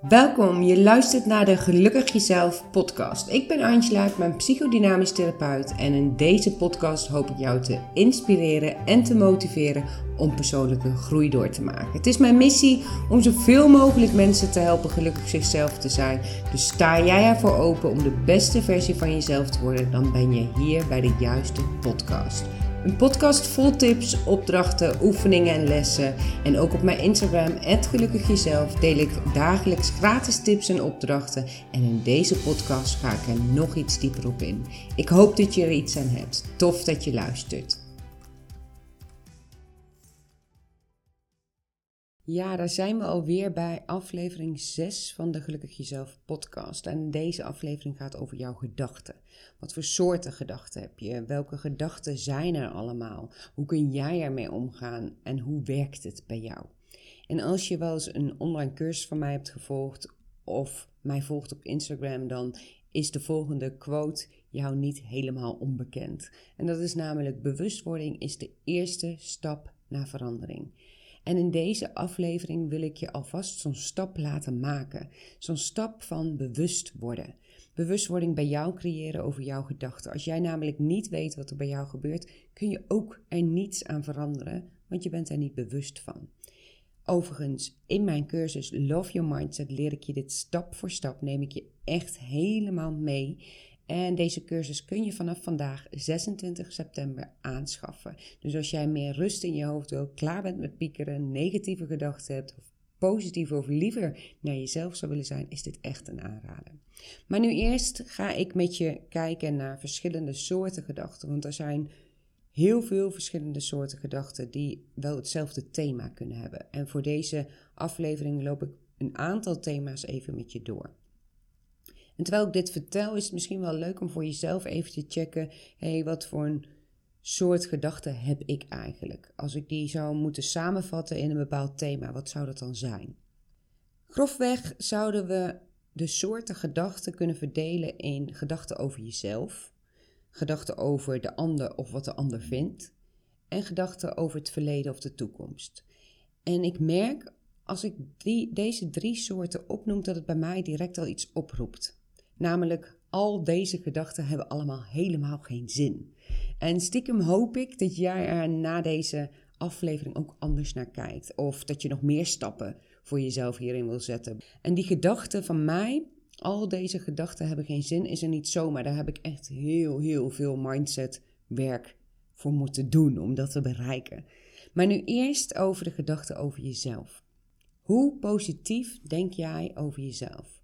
Welkom, je luistert naar de Gelukkig Jezelf podcast. Ik ben Angela, ik ben psychodynamisch therapeut en in deze podcast hoop ik jou te inspireren en te motiveren om persoonlijke groei door te maken. Het is mijn missie om zoveel mogelijk mensen te helpen gelukkig zichzelf te zijn. Dus sta jij ervoor open om de beste versie van jezelf te worden, dan ben je hier bij de juiste podcast. Een podcast vol tips, opdrachten, oefeningen en lessen. En ook op mijn Instagram, Gelukkig Jezelf, deel ik dagelijks gratis tips en opdrachten. En in deze podcast ga ik er nog iets dieper op in. Ik hoop dat je er iets aan hebt. Tof dat je luistert. Ja, daar zijn we alweer bij aflevering 6 van de Gelukkig Jezelf podcast. En deze aflevering gaat over jouw gedachten. Wat voor soorten gedachten heb je? Welke gedachten zijn er allemaal? Hoe kun jij ermee omgaan en hoe werkt het bij jou? En als je wel eens een online cursus van mij hebt gevolgd of mij volgt op Instagram, dan is de volgende quote jou niet helemaal onbekend. En dat is namelijk: bewustwording is de eerste stap naar verandering. En in deze aflevering wil ik je alvast zo'n stap laten maken. Zo'n stap van bewust worden. Bewustwording bij jou creëren over jouw gedachten. Als jij namelijk niet weet wat er bij jou gebeurt, kun je ook er niets aan veranderen, want je bent er niet bewust van. Overigens, in mijn cursus Love Your Mindset leer ik je dit stap voor stap, neem ik je echt helemaal mee en deze cursus kun je vanaf vandaag 26 september aanschaffen. Dus als jij meer rust in je hoofd wil, klaar bent met piekeren, negatieve gedachten hebt of positief of liever naar jezelf zou willen zijn, is dit echt een aanrader. Maar nu eerst ga ik met je kijken naar verschillende soorten gedachten. Want er zijn heel veel verschillende soorten gedachten die wel hetzelfde thema kunnen hebben. En voor deze aflevering loop ik een aantal thema's even met je door. En terwijl ik dit vertel, is het misschien wel leuk om voor jezelf even te checken: hé, hey, wat voor een soort gedachten heb ik eigenlijk? Als ik die zou moeten samenvatten in een bepaald thema, wat zou dat dan zijn? Grofweg zouden we de soorten gedachten kunnen verdelen in gedachten over jezelf, gedachten over de ander of wat de ander vindt, en gedachten over het verleden of de toekomst. En ik merk als ik die, deze drie soorten opnoem, dat het bij mij direct al iets oproept. Namelijk, al deze gedachten hebben allemaal helemaal geen zin. En stiekem hoop ik dat jij er na deze aflevering ook anders naar kijkt. Of dat je nog meer stappen voor jezelf hierin wil zetten. En die gedachten van mij, al deze gedachten hebben geen zin, is er niet zomaar. Daar heb ik echt heel, heel veel mindset werk voor moeten doen om dat te bereiken. Maar nu eerst over de gedachten over jezelf. Hoe positief denk jij over jezelf?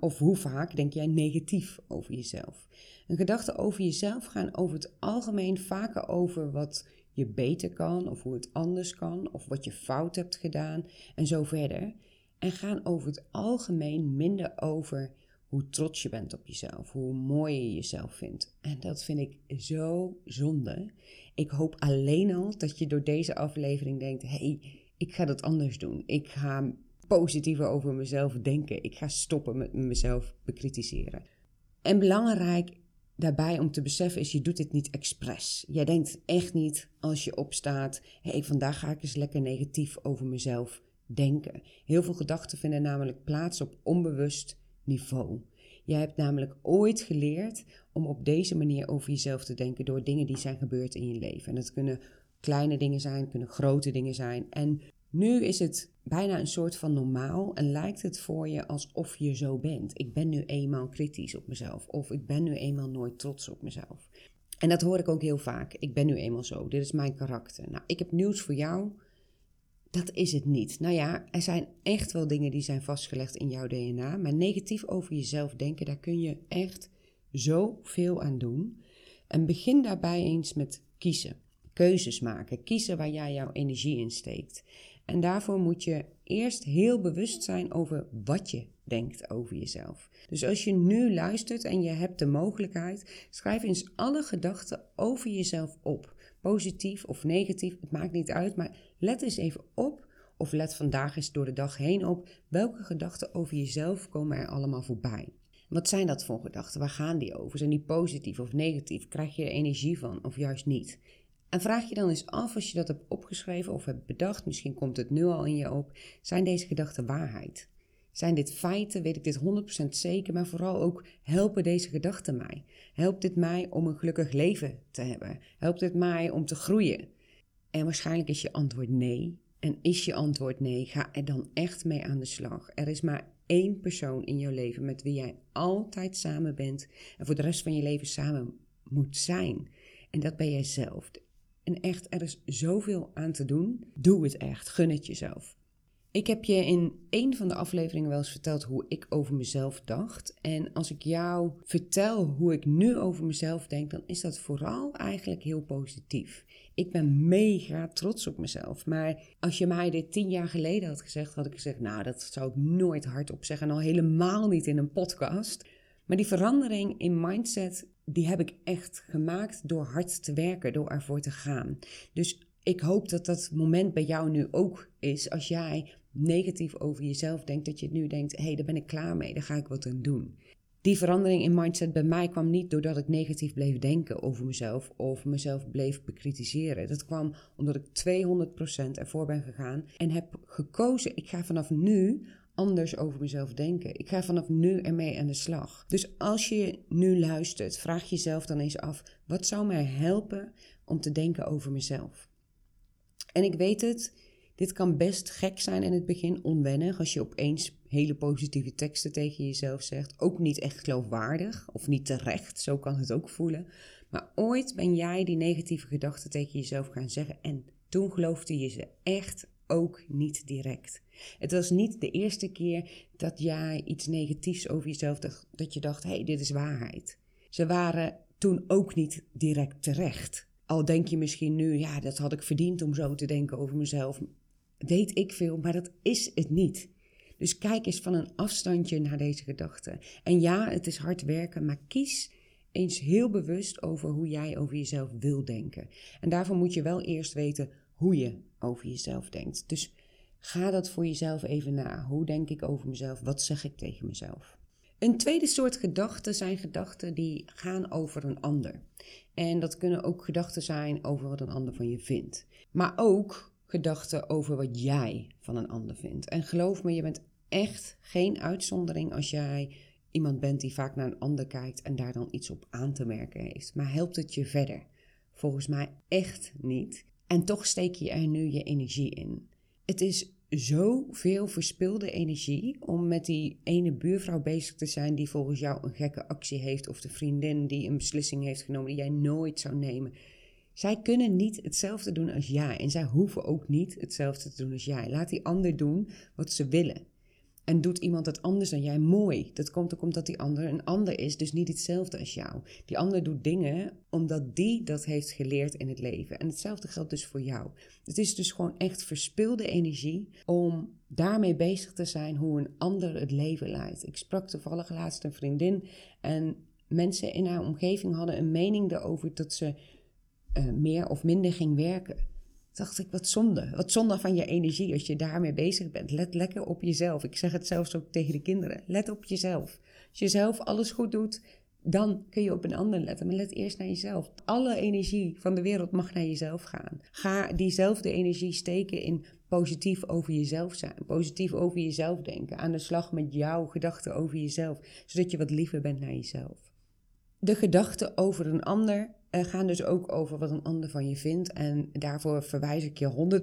Of hoe vaak denk jij negatief over jezelf? En gedachten over jezelf gaan over het algemeen vaker over wat je beter kan, of hoe het anders kan, of wat je fout hebt gedaan en zo verder. En gaan over het algemeen minder over hoe trots je bent op jezelf, hoe mooi je jezelf vindt. En dat vind ik zo zonde. Ik hoop alleen al dat je door deze aflevering denkt: hé, hey, ik ga dat anders doen. Ik ga positiever over mezelf denken. Ik ga stoppen met mezelf bekritiseren. En belangrijk daarbij om te beseffen is, je doet dit niet expres. Jij denkt echt niet als je opstaat, hé, hey, vandaag ga ik eens lekker negatief over mezelf denken. Heel veel gedachten vinden namelijk plaats op onbewust niveau. Jij hebt namelijk ooit geleerd om op deze manier over jezelf te denken door dingen die zijn gebeurd in je leven. En dat kunnen kleine dingen zijn, kunnen grote dingen zijn. En nu is het bijna een soort van normaal en lijkt het voor je alsof je zo bent. Ik ben nu eenmaal kritisch op mezelf of ik ben nu eenmaal nooit trots op mezelf. En dat hoor ik ook heel vaak. Ik ben nu eenmaal zo. Dit is mijn karakter. Nou, ik heb nieuws voor jou. Dat is het niet. Nou ja, er zijn echt wel dingen die zijn vastgelegd in jouw DNA. Maar negatief over jezelf denken, daar kun je echt zoveel aan doen. En begin daarbij eens met kiezen. Keuzes maken. Kiezen waar jij jouw energie in steekt. En daarvoor moet je eerst heel bewust zijn over wat je denkt over jezelf. Dus als je nu luistert en je hebt de mogelijkheid, schrijf eens alle gedachten over jezelf op. Positief of negatief, het maakt niet uit, maar let eens even op of let vandaag eens door de dag heen op welke gedachten over jezelf komen er allemaal voorbij. Wat zijn dat voor gedachten? Waar gaan die over? Zijn die positief of negatief? Krijg je er energie van of juist niet? En vraag je dan eens af als je dat hebt opgeschreven of hebt bedacht, misschien komt het nu al in je op, zijn deze gedachten waarheid? Zijn dit feiten? Weet ik dit 100% zeker? Maar vooral ook helpen deze gedachten mij? Helpt dit mij om een gelukkig leven te hebben? Helpt dit mij om te groeien? En waarschijnlijk is je antwoord nee. En is je antwoord nee, ga er dan echt mee aan de slag. Er is maar één persoon in jouw leven met wie jij altijd samen bent en voor de rest van je leven samen moet zijn. En dat ben jij zelf. En echt, er is zoveel aan te doen. Doe het echt. Gun het jezelf. Ik heb je in een van de afleveringen wel eens verteld hoe ik over mezelf dacht. En als ik jou vertel hoe ik nu over mezelf denk, dan is dat vooral eigenlijk heel positief. Ik ben mega trots op mezelf. Maar als je mij dit tien jaar geleden had gezegd, had ik gezegd: Nou, dat zou ik nooit hardop zeggen. En al helemaal niet in een podcast. Maar die verandering in mindset, die heb ik echt gemaakt door hard te werken, door ervoor te gaan. Dus ik hoop dat dat moment bij jou nu ook is. Als jij negatief over jezelf denkt, dat je nu denkt: hé, hey, daar ben ik klaar mee, daar ga ik wat aan doen. Die verandering in mindset bij mij kwam niet doordat ik negatief bleef denken over mezelf of mezelf bleef bekritiseren. Dat kwam omdat ik 200% ervoor ben gegaan en heb gekozen: ik ga vanaf nu anders over mezelf denken. Ik ga vanaf nu ermee aan de slag. Dus als je nu luistert, vraag jezelf dan eens af: wat zou mij helpen om te denken over mezelf? En ik weet het, dit kan best gek zijn in het begin, onwennig, als je opeens hele positieve teksten tegen jezelf zegt. Ook niet echt geloofwaardig of niet terecht, zo kan het ook voelen. Maar ooit ben jij die negatieve gedachten tegen jezelf gaan zeggen en toen geloofde je ze echt ook niet direct. Het was niet de eerste keer dat jij iets negatiefs over jezelf dacht, dat je dacht, hé, hey, dit is waarheid. Ze waren toen ook niet direct terecht. Al denk je misschien nu, ja, dat had ik verdiend om zo te denken over mezelf. Weet ik veel, maar dat is het niet. Dus kijk eens van een afstandje naar deze gedachten. En ja, het is hard werken, maar kies eens heel bewust over hoe jij over jezelf wil denken. En daarvoor moet je wel eerst weten hoe je over jezelf denkt. Dus ga dat voor jezelf even na. Hoe denk ik over mezelf? Wat zeg ik tegen mezelf? Een tweede soort gedachten zijn gedachten die gaan over een ander. En dat kunnen ook gedachten zijn over wat een ander van je vindt. Maar ook gedachten over wat jij van een ander vindt. En geloof me, je bent echt geen uitzondering als jij iemand bent die vaak naar een ander kijkt en daar dan iets op aan te merken heeft. Maar helpt het je verder? Volgens mij echt niet. En toch steek je er nu je energie in. Het is zoveel verspilde energie om met die ene buurvrouw bezig te zijn die volgens jou een gekke actie heeft of de vriendin die een beslissing heeft genomen die jij nooit zou nemen. Zij kunnen niet hetzelfde doen als jij en zij hoeven ook niet hetzelfde te doen als jij. Laat die ander doen wat ze willen. En doet iemand het anders dan jij, mooi. Dat komt ook omdat die ander een ander is, dus niet hetzelfde als jou. Die ander doet dingen omdat die dat heeft geleerd in het leven. En hetzelfde geldt dus voor jou. Het is dus gewoon echt verspilde energie om daarmee bezig te zijn hoe een ander het leven leidt. Ik sprak toevallig laatst een vriendin en mensen in haar omgeving hadden een mening erover dat ze uh, meer of minder ging werken dacht ik, wat zonde. Wat zonde van je energie als je daarmee bezig bent. Let lekker op jezelf. Ik zeg het zelfs ook tegen de kinderen. Let op jezelf. Als je zelf alles goed doet, dan kun je op een ander letten. Maar let eerst naar jezelf. Alle energie van de wereld mag naar jezelf gaan. Ga diezelfde energie steken in positief over jezelf zijn. Positief over jezelf denken. Aan de slag met jouw gedachten over jezelf. Zodat je wat liever bent naar jezelf. De gedachten over een ander uh, gaan dus ook over wat een ander van je vindt. En daarvoor verwijs ik je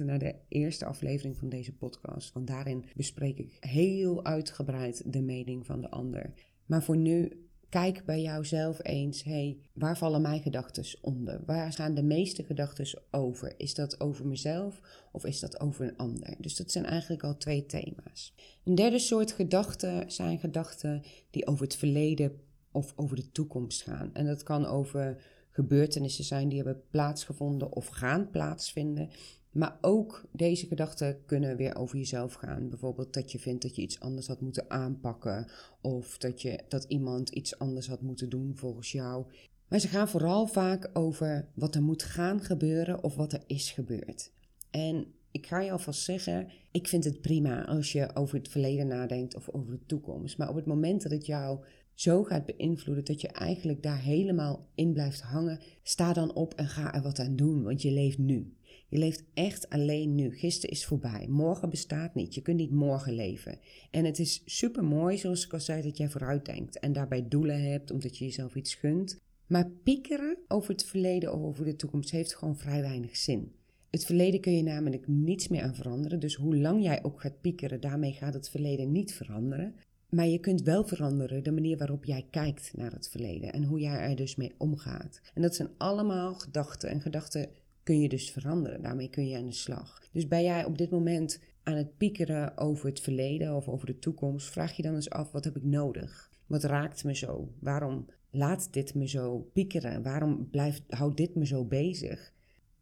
100% naar de eerste aflevering van deze podcast. Want daarin bespreek ik heel uitgebreid de mening van de ander. Maar voor nu, kijk bij jouzelf eens: hey, waar vallen mijn gedachten onder? Waar gaan de meeste gedachten over? Is dat over mezelf of is dat over een ander? Dus dat zijn eigenlijk al twee thema's. Een derde soort gedachten zijn gedachten die over het verleden of over de toekomst gaan. En dat kan over gebeurtenissen zijn die hebben plaatsgevonden of gaan plaatsvinden. Maar ook deze gedachten kunnen weer over jezelf gaan. Bijvoorbeeld dat je vindt dat je iets anders had moeten aanpakken. Of dat, je, dat iemand iets anders had moeten doen volgens jou. Maar ze gaan vooral vaak over wat er moet gaan gebeuren of wat er is gebeurd. En ik ga je alvast zeggen, ik vind het prima als je over het verleden nadenkt of over de toekomst. Maar op het moment dat het jou zo gaat beïnvloeden dat je eigenlijk daar helemaal in blijft hangen, sta dan op en ga er wat aan doen, want je leeft nu. Je leeft echt alleen nu. Gisteren is voorbij. Morgen bestaat niet. Je kunt niet morgen leven. En het is super mooi, zoals ik al zei, dat jij vooruit denkt en daarbij doelen hebt, omdat je jezelf iets gunt. Maar piekeren over het verleden of over de toekomst heeft gewoon vrij weinig zin. Het verleden kun je namelijk niets meer aan veranderen. Dus hoe lang jij ook gaat piekeren, daarmee gaat het verleden niet veranderen. Maar je kunt wel veranderen de manier waarop jij kijkt naar het verleden en hoe jij er dus mee omgaat. En dat zijn allemaal gedachten. En gedachten kun je dus veranderen. Daarmee kun je aan de slag. Dus ben jij op dit moment aan het piekeren over het verleden of over de toekomst, vraag je dan eens af: wat heb ik nodig? Wat raakt me zo? Waarom laat dit me zo piekeren? Waarom blijft, houdt dit me zo bezig?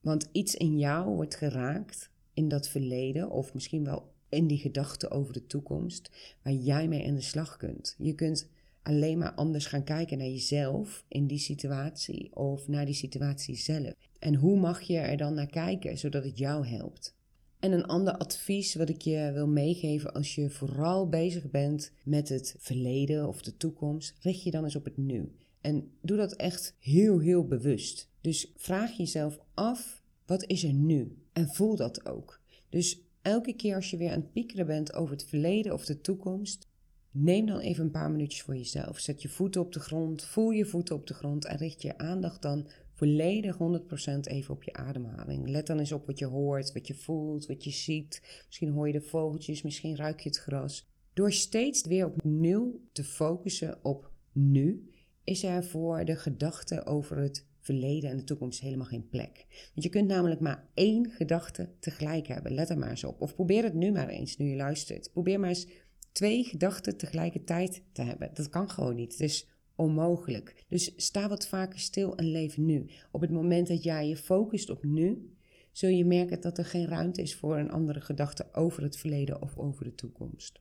Want iets in jou wordt geraakt in dat verleden, of misschien wel in die gedachten over de toekomst, waar jij mee aan de slag kunt. Je kunt alleen maar anders gaan kijken naar jezelf in die situatie of naar die situatie zelf. En hoe mag je er dan naar kijken zodat het jou helpt? En een ander advies wat ik je wil meegeven als je vooral bezig bent met het verleden of de toekomst, richt je dan eens op het nu. En doe dat echt heel, heel bewust. Dus vraag jezelf af, wat is er nu? En voel dat ook. Dus elke keer als je weer aan het piekeren bent over het verleden of de toekomst, neem dan even een paar minuutjes voor jezelf. Zet je voeten op de grond, voel je voeten op de grond en richt je aandacht dan volledig 100% even op je ademhaling. Let dan eens op wat je hoort, wat je voelt, wat je ziet. Misschien hoor je de vogeltjes, misschien ruik je het gras. Door steeds weer opnieuw te focussen op nu, is er voor de gedachte over het verleden en de toekomst helemaal geen plek. Want je kunt namelijk maar één gedachte tegelijk hebben. Let er maar eens op. Of probeer het nu maar eens, nu je luistert. Probeer maar eens twee gedachten tegelijkertijd te hebben. Dat kan gewoon niet. Het is onmogelijk. Dus sta wat vaker stil en leef nu. Op het moment dat jij je focust op nu, zul je merken dat er geen ruimte is voor een andere gedachte over het verleden of over de toekomst.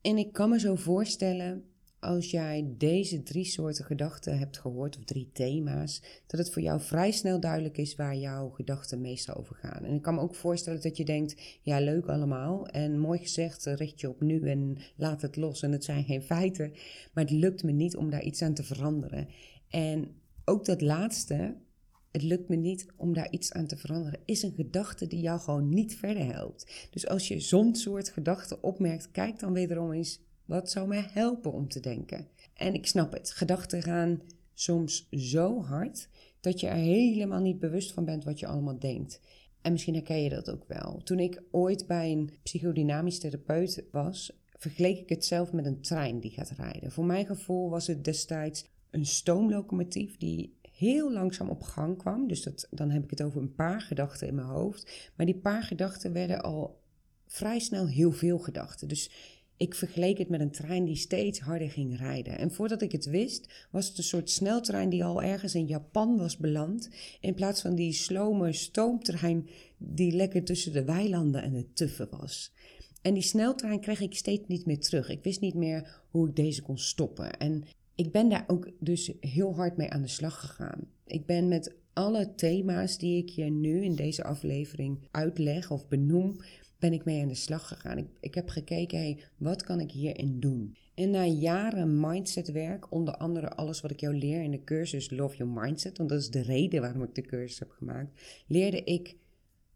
En ik kan me zo voorstellen als jij deze drie soorten gedachten hebt gehoord, of drie thema's, dat het voor jou vrij snel duidelijk is waar jouw gedachten meestal over gaan. En ik kan me ook voorstellen dat je denkt, ja leuk allemaal en mooi gezegd, richt je op nu en laat het los en het zijn geen feiten, maar het lukt me niet om daar iets aan te veranderen. En ook dat laatste, het lukt me niet om daar iets aan te veranderen, is een gedachte die jou gewoon niet verder helpt. Dus als je zo'n soort gedachten opmerkt, kijk dan wederom eens wat zou mij helpen om te denken? En ik snap het. Gedachten gaan soms zo hard dat je er helemaal niet bewust van bent wat je allemaal denkt. En misschien herken je dat ook wel. Toen ik ooit bij een psychodynamisch therapeut was, vergeleek ik het zelf met een trein die gaat rijden. Voor mijn gevoel was het destijds een stoomlocomotief die heel langzaam op gang kwam. Dus dat, dan heb ik het over een paar gedachten in mijn hoofd. Maar die paar gedachten werden al vrij snel heel veel gedachten. Dus ik vergeleek het met een trein die steeds harder ging rijden. En voordat ik het wist, was het een soort sneltrein die al ergens in Japan was beland. In plaats van die slome stoomtrein die lekker tussen de weilanden en de tuffen was. En die sneltrein kreeg ik steeds niet meer terug. Ik wist niet meer hoe ik deze kon stoppen. En ik ben daar ook dus heel hard mee aan de slag gegaan. Ik ben met alle thema's die ik je nu in deze aflevering uitleg of benoem, ben ik mee aan de slag gegaan. Ik, ik heb gekeken, hey, wat kan ik hierin doen? En na jaren mindsetwerk, onder andere alles wat ik jou leer in de cursus Love Your Mindset, want dat is de reden waarom ik de cursus heb gemaakt, leerde ik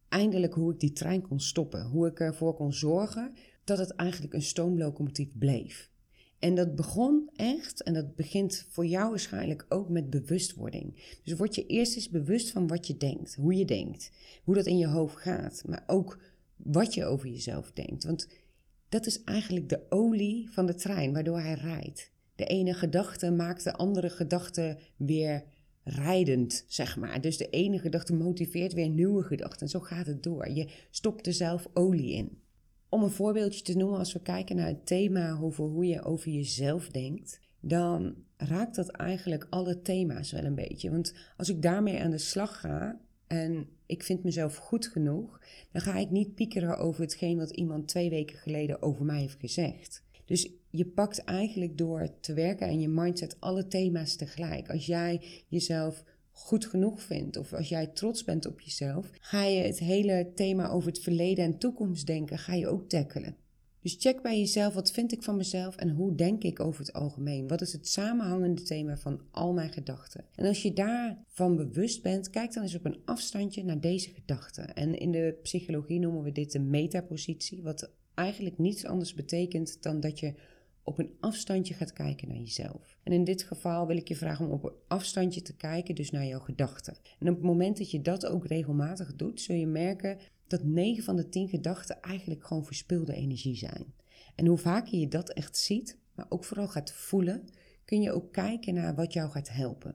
eindelijk hoe ik die trein kon stoppen. Hoe ik ervoor kon zorgen dat het eigenlijk een stoomlocomotief bleef. En dat begon echt, en dat begint voor jou waarschijnlijk ook met bewustwording. Dus word je eerst eens bewust van wat je denkt, hoe je denkt, hoe dat in je hoofd gaat, maar ook wat je over jezelf denkt. Want dat is eigenlijk de olie van de trein waardoor hij rijdt. De ene gedachte maakt de andere gedachte weer rijdend, zeg maar. Dus de ene gedachte motiveert weer nieuwe gedachten. En zo gaat het door. Je stopt er zelf olie in. Om een voorbeeldje te noemen, als we kijken naar het thema over hoe je over jezelf denkt, dan raakt dat eigenlijk alle thema's wel een beetje. Want als ik daarmee aan de slag ga, en ik vind mezelf goed genoeg, dan ga ik niet piekeren over hetgeen wat iemand twee weken geleden over mij heeft gezegd. Dus je pakt eigenlijk door te werken aan je mindset alle thema's tegelijk. Als jij jezelf goed genoeg vindt of als jij trots bent op jezelf, ga je het hele thema over het verleden en toekomst denken, ga je ook tackelen. Dus check bij jezelf, wat vind ik van mezelf en hoe denk ik over het algemeen? Wat is het samenhangende thema van al mijn gedachten? En als je daarvan bewust bent, kijk dan eens op een afstandje naar deze gedachten. En in de psychologie noemen we dit de metapositie, wat eigenlijk niets anders betekent dan dat je op een afstandje gaat kijken naar jezelf. En in dit geval wil ik je vragen om op een afstandje te kijken, dus naar jouw gedachten. En op het moment dat je dat ook regelmatig doet, zul je merken dat 9 van de 10 gedachten eigenlijk gewoon verspilde energie zijn. En hoe vaker je dat echt ziet, maar ook vooral gaat voelen, kun je ook kijken naar wat jou gaat helpen.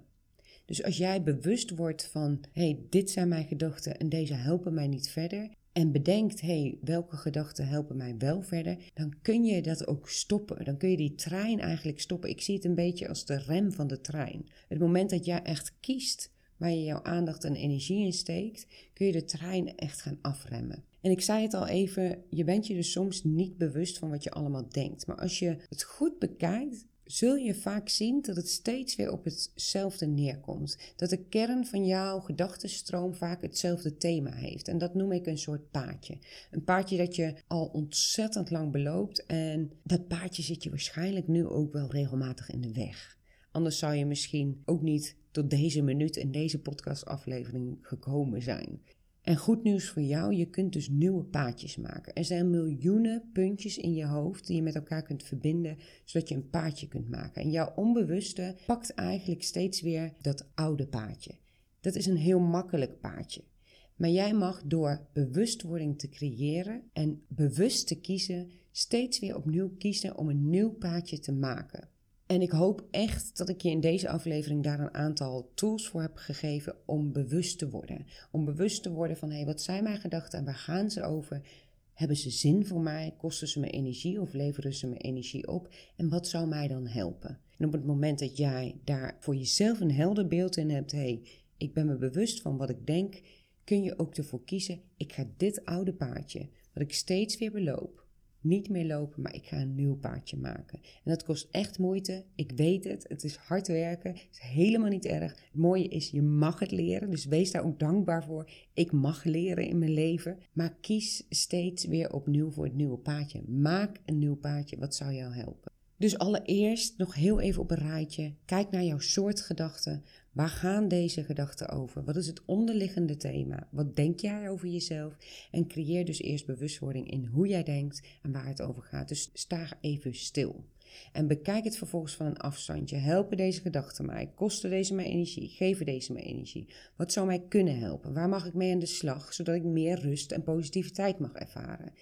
Dus als jij bewust wordt van, hé, hey, dit zijn mijn gedachten en deze helpen mij niet verder, en bedenkt, hé, hey, welke gedachten helpen mij wel verder, dan kun je dat ook stoppen. Dan kun je die trein eigenlijk stoppen. Ik zie het een beetje als de rem van de trein. Het moment dat jij echt kiest waar je jouw aandacht en energie in steekt, kun je de trein echt gaan afremmen. En ik zei het al even, je bent je dus soms niet bewust van wat je allemaal denkt. Maar als je het goed bekijkt, zul je vaak zien dat het steeds weer op hetzelfde neerkomt. Dat de kern van jouw gedachtenstroom vaak hetzelfde thema heeft. En dat noem ik een soort paadje. Een paadje dat je al ontzettend lang beloopt. En dat paadje zit je waarschijnlijk nu ook wel regelmatig in de weg. Anders zou je misschien ook niet tot deze minuut in deze podcastaflevering gekomen zijn. En goed nieuws voor jou, je kunt dus nieuwe paadjes maken. Er zijn miljoenen puntjes in je hoofd die je met elkaar kunt verbinden, zodat je een paadje kunt maken. En jouw onbewuste pakt eigenlijk steeds weer dat oude paadje. Dat is een heel makkelijk paadje. Maar jij mag door bewustwording te creëren en bewust te kiezen, steeds weer opnieuw kiezen om een nieuw paadje te maken. En ik hoop echt dat ik je in deze aflevering daar een aantal tools voor heb gegeven om bewust te worden. Om bewust te worden van hé, hey, wat zijn mijn gedachten en waar gaan ze over? Hebben ze zin voor mij? Kosten ze me energie of leveren ze me energie op? En wat zou mij dan helpen? En op het moment dat jij daar voor jezelf een helder beeld in hebt, hé, hey, ik ben me bewust van wat ik denk, kun je ook ervoor kiezen, ik ga dit oude paardje, wat ik steeds weer beloop, niet meer lopen, maar ik ga een nieuw paardje maken. En dat kost echt moeite. Ik weet het. Het is hard werken. Het is helemaal niet erg. Het mooie is, je mag het leren. Dus wees daar ook dankbaar voor. Ik mag leren in mijn leven. Maar kies steeds weer opnieuw voor het nieuwe paadje. Maak een nieuw paadje. Wat zou jou helpen? Dus allereerst nog heel even op een rijtje. Kijk naar jouw soort gedachten. Waar gaan deze gedachten over? Wat is het onderliggende thema? Wat denk jij over jezelf? En creëer dus eerst bewustwording in hoe jij denkt en waar het over gaat. Dus sta even stil. En bekijk het vervolgens van een afstandje. Helpen deze gedachten mij? Kosten deze mij energie? Geven deze mij energie? Wat zou mij kunnen helpen? Waar mag ik mee aan de slag, zodat ik meer rust en positiviteit mag ervaren?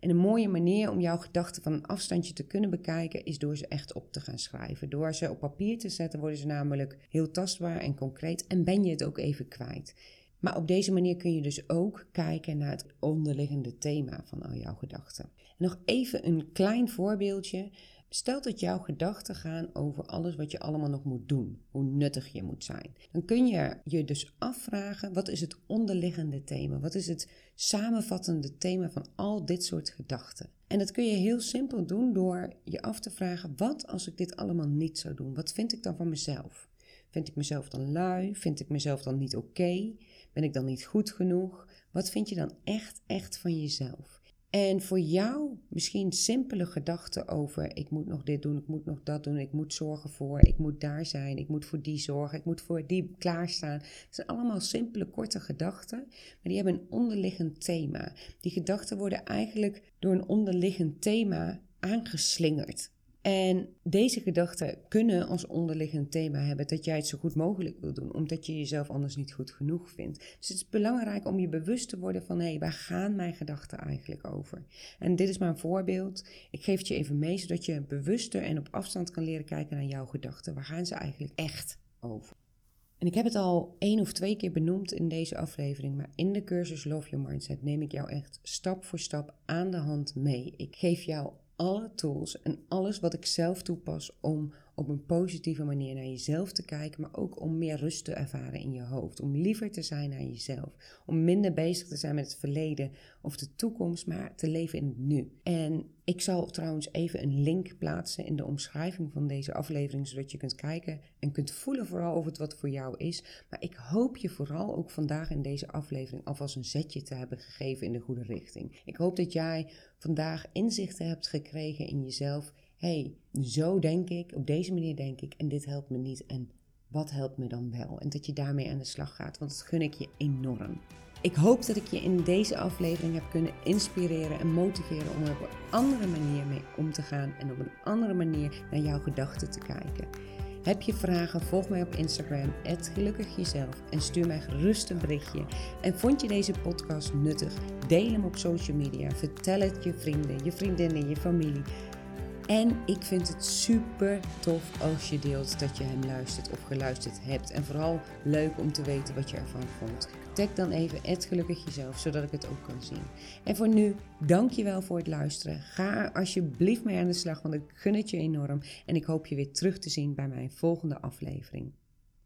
En een mooie manier om jouw gedachten van een afstandje te kunnen bekijken is door ze echt op te gaan schrijven. Door ze op papier te zetten worden ze namelijk heel tastbaar en concreet en ben je het ook even kwijt. Maar op deze manier kun je dus ook kijken naar het onderliggende thema van al jouw gedachten. nog even een klein voorbeeldje. Stel dat jouw gedachten gaan over alles wat je allemaal nog moet doen, hoe nuttig je moet zijn. Dan kun je je dus afvragen, wat is het onderliggende thema? Wat is het samenvattende thema van al dit soort gedachten? En dat kun je heel simpel doen door je af te vragen, wat als ik dit allemaal niet zou doen? Wat vind ik dan van mezelf? Vind ik mezelf dan lui? Vind ik mezelf dan niet oké? Ben ik dan niet goed genoeg? Wat vind je dan echt, echt van jezelf? En voor jou misschien simpele gedachten over: ik moet nog dit doen, ik moet nog dat doen, ik moet zorgen voor, ik moet daar zijn, ik moet voor die zorgen, ik moet voor die klaarstaan. Het zijn allemaal simpele, korte gedachten, maar die hebben een onderliggend thema. Die gedachten worden eigenlijk door een onderliggend thema aangeslingerd. En deze gedachten kunnen als onderliggend thema hebben dat jij het zo goed mogelijk wil doen, omdat je jezelf anders niet goed genoeg vindt. Dus het is belangrijk om je bewust te worden van hé, hey, waar gaan mijn gedachten eigenlijk over? En dit is maar een voorbeeld. Ik geef het je even mee, zodat je bewuster en op afstand kan leren kijken naar jouw gedachten. Waar gaan ze eigenlijk echt over? En ik heb het al één of twee keer benoemd in deze aflevering, maar in de cursus Love Your Mindset neem ik jou echt stap voor stap aan de hand mee. Ik geef jou alle tools en alles wat ik zelf toepas om op een positieve manier naar jezelf te kijken, maar ook om meer rust te ervaren in je hoofd. Om liever te zijn naar jezelf. Om minder bezig te zijn met het verleden of de toekomst, maar te leven in het nu. En ik zal trouwens even een link plaatsen in de omschrijving van deze aflevering, zodat je kunt kijken en kunt voelen vooral of het wat voor jou is. Maar ik hoop je vooral ook vandaag in deze aflevering alvast een zetje te hebben gegeven in de goede richting. Ik hoop dat jij vandaag inzichten hebt gekregen in jezelf. Hey, zo denk ik, op deze manier denk ik en dit helpt me niet. En wat helpt me dan wel? En dat je daarmee aan de slag gaat, want dat gun ik je enorm. Ik hoop dat ik je in deze aflevering heb kunnen inspireren en motiveren om er op een andere manier mee om te gaan en op een andere manier naar jouw gedachten te kijken. Heb je vragen? Volg mij op Instagram, gelukkigjezelf en stuur mij gerust een berichtje. En vond je deze podcast nuttig? Deel hem op social media. Vertel het je vrienden, je vriendinnen, je familie. En ik vind het super tof als je deelt dat je hem luistert of geluisterd hebt. En vooral leuk om te weten wat je ervan vond. Tag dan even het gelukkig jezelf, zodat ik het ook kan zien. En voor nu, dankjewel voor het luisteren. Ga alsjeblieft mee aan de slag, want ik gun het je enorm. En ik hoop je weer terug te zien bij mijn volgende aflevering.